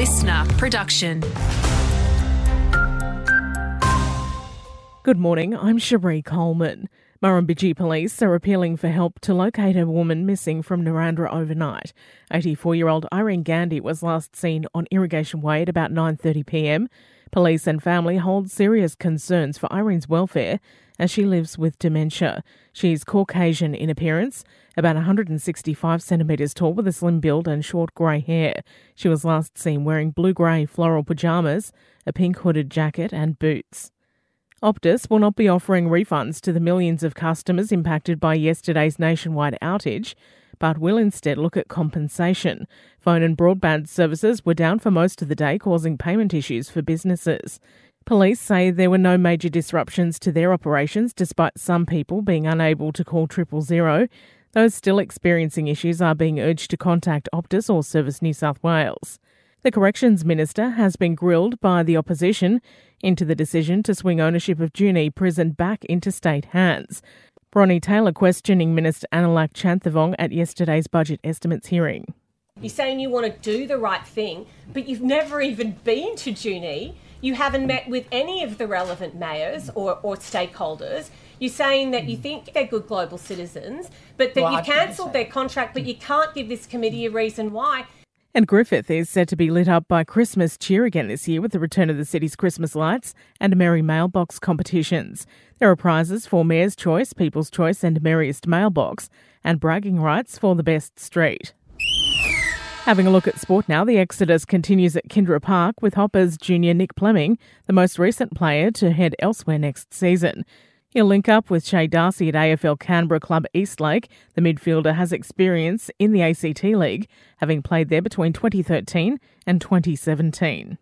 listener production. Good morning, I'm Cherie Coleman. Murrumbidgee police are appealing for help to locate a woman missing from Narrandera overnight. 84-year-old Irene Gandy was last seen on Irrigation Way at about 9.30pm. Police and family hold serious concerns for Irene's welfare as she lives with dementia. She's Caucasian in appearance, about 165 centimetres tall with a slim build and short grey hair. She was last seen wearing blue grey floral pyjamas, a pink hooded jacket, and boots. Optus will not be offering refunds to the millions of customers impacted by yesterday's nationwide outage, but will instead look at compensation. Phone and broadband services were down for most of the day, causing payment issues for businesses. Police say there were no major disruptions to their operations despite some people being unable to call triple zero. Those still experiencing issues are being urged to contact Optus or Service New South Wales. The Corrections Minister has been grilled by the opposition into the decision to swing ownership of Junee Prison back into state hands. Bronnie Taylor questioning Minister Anoulack Chanthivong at yesterday's budget estimates hearing. You're saying you want to do the right thing, but you've never even been to Junee. You haven't met with any of the relevant mayors or, or stakeholders. You're saying that you think they're good global citizens, but that Well, you've cancelled their contract, but you can't give this committee a reason why. And Griffith is set to be lit up by Christmas cheer again this year with the return of the city's Christmas lights and Merry Mailbox competitions. There are prizes for Mayor's Choice, People's Choice, and Merriest Mailbox, and bragging rights for the best street. Having a look at sport now, the exodus continues at Kindra Park with Hoppers junior Nick Fleming, the most recent player to head elsewhere next season. He'll link up with Shay Darcy at AFL Canberra club Eastlake. The midfielder has experience in the ACT League, having played there between 2013 and 2017.